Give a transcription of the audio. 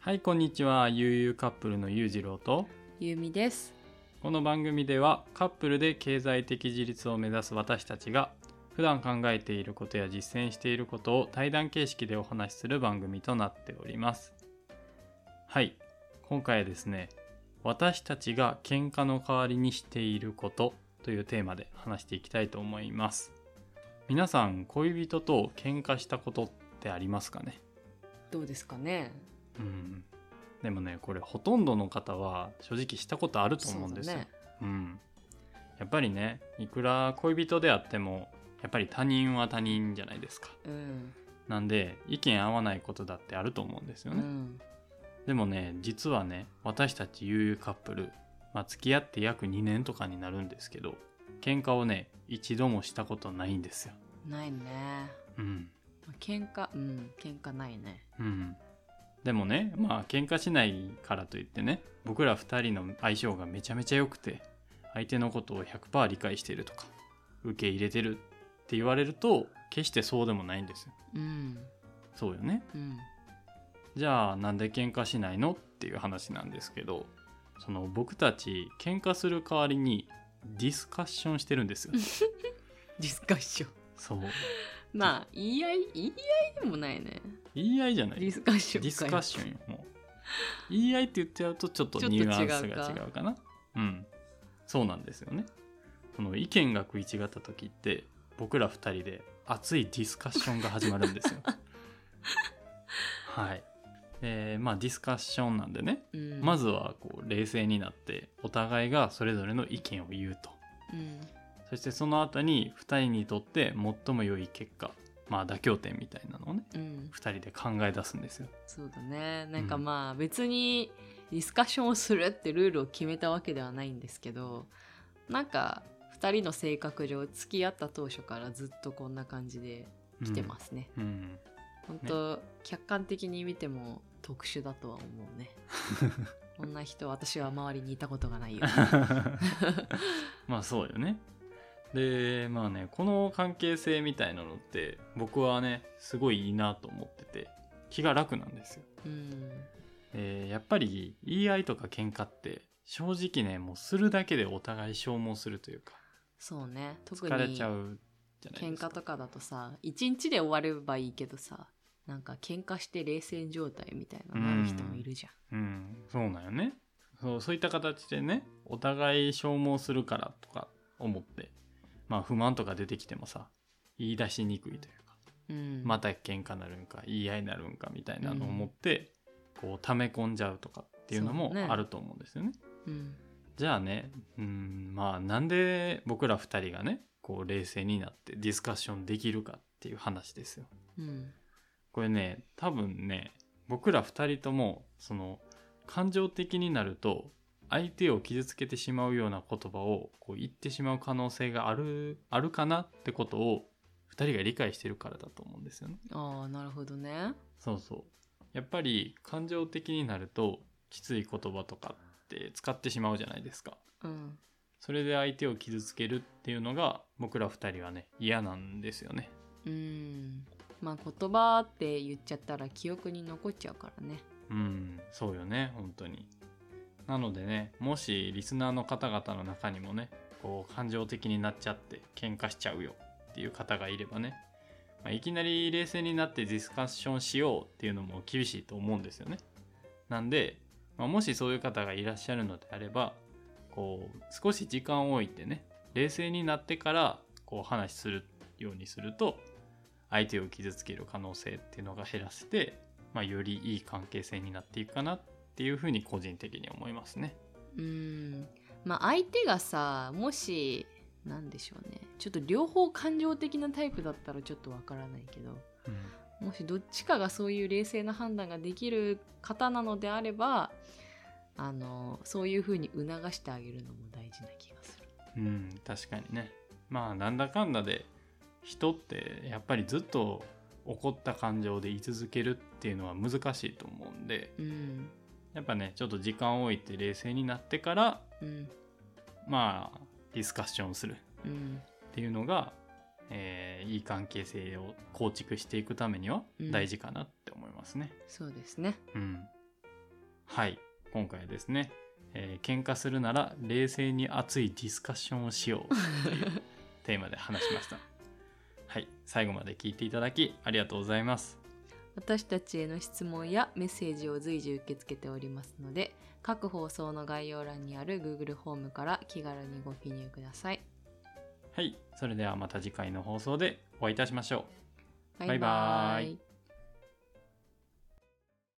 はいこんにちは。ゆうカップルのゆうじろうと。ゆうみです。この番組ではカップルで経済的自立を目指す私たちが普段考えていることや実践していることを対談形式でお話しする番組となっております。はい今回はですね私たちが喧嘩の代わりにしていることというテーマで話していきたいと思います。皆さん恋人と喧嘩したことってありますかね？どうですかね？うん。でもねこれほとんどの方は正直したことあると思うんですよ、そうだね。うん、やっぱりねいくら恋人であってもやっぱり他人は他人じゃないですか。うん。なんで意見合わないことだってあると思うんですよね、うん。でもね実はね私たち悠々カップル、まあ、付き合って約2年とかになるんですけど喧嘩をね一度もしたことないんですよ。ないね。うん。喧嘩、うん、喧嘩ないね。うんでもねまあ喧嘩しないからといってね僕ら2人の相性がめちゃめちゃ良くて相手のことを100%理解しているとか受け入れてるって言われると決してそうでもないんですようん。そうよねうん。じゃあなんで喧嘩しないのっていう話なんですけどその僕たち喧嘩する代わりにディスカッションしてるんですよ ディスカッション。そうまあ、言い合い、言い合いでもないね。言い合いじゃないディスカッション。ディスカッションよ。もう。言い合いって言っちゃうとちょっとニュアンスが違うか違うかな。うん。そうなんですよね。この意見が食い違った時って僕ら2人で熱いディスカッションが始まるんですよ。はい。えーまあディスカッションなんでね、うん、まずはこう冷静になってお互いがそれぞれの意見を言うと。うん。そしてその後に2人にとって最も良い結果まあ妥協点みたいなのをねうん。2人で考え出すんですよそうだね。なんかまあ、別にディスカッションをするってルールを決めたわけではないんですけど、なんか、二人の性格上、付き合った当初からずっとこんな感じで来てますね。うん本当、客観的に見ても特殊だとは思うねこんな人私は周りにいたことがないよ まあそうよね。でまあねこの関係性みたいなのって僕はねすごいいいなと思ってて気が楽なんですよ。うん。えーやっぱり言い合いとか喧嘩って正直ねもうするだけでお互い消耗するというかそうね。特疲れにちゃうじゃないですか。喧嘩とかだとさ一日で終わればいいけどさなんか喧嘩して冷戦状態みたいななる人もいるじゃん。うん。そうなんよね。そうそういった形でねお互い消耗するからとか思ってまあ不満とか出てきてもさ言い出しにくいというかうん。また喧嘩なるんか言い合いになるんかみたいなのを思って、こう溜め込んじゃうとかっていうのもあると思うんですよね。うん。じゃあねうんまあなんで僕ら2人がねこう冷静になってディスカッションできるかっていう話ですよ。うん。これね多分ね僕ら2人ともその感情的になると相手を傷つけてしまうような言葉をこう言ってしまう可能性があるあるかなってことを2人が理解してるからだと思うんですよね。ああなるほどねそうそう。やっぱり感情的になるときつい言葉とかって使ってしまうじゃないですか。うんそれで相手を傷つけるっていうのが僕ら二人はね嫌なんですよね。うんまあ言葉って言っちゃったら記憶に残っちゃうからねうん、そうよね、本当に。なのでね、もしリスナーの方々の中にもね、こう感情的になっちゃって喧嘩しちゃうよっていう方がいればね、まあ、いきなり冷静になってディスカッションしようっていうのも厳しいと思うんですよね。なんで、まあ、もしそういう方がいらっしゃるのであれば、こう少し時間を置いてね、冷静になってからこう話するようにすると、相手を傷つける可能性っていうのが減らせて、まあ、よりいい関係性になっていくかなっていうふうに個人的に思いますね。うんまあ相手がさもしなんでしょうねちょっと両方感情的なタイプだったらちょっとわからないけどもしどっちかがそういう冷静な判断ができる方なのであればあのそういうふうに促してあげるのも大事な気がする。うん、うん、確かにね。まあなんだかんだで人ってやっぱりずっと怒った感情で居続けるっていうのは難しいと思うんでうんやっぱねちょっと時間を置いて冷静になってからうんまあディスカッションする。うんっていうのが、えーいい関係性を構築していくためにはうん。大事かなって思いますね。そうですね。うん。はい。今回はですね、えー喧嘩するなら冷静に熱いディスカッションをしよう。というテーマで話しました。はい。最後まで聞いていただきありがとうございます私たちへの質問やメッセージを随時受け付けておりますので各放送の概要欄にある Google フォームから気軽にご記入ください。はいそれではまた次回の放送でお会いいたしましょう。ババイバイ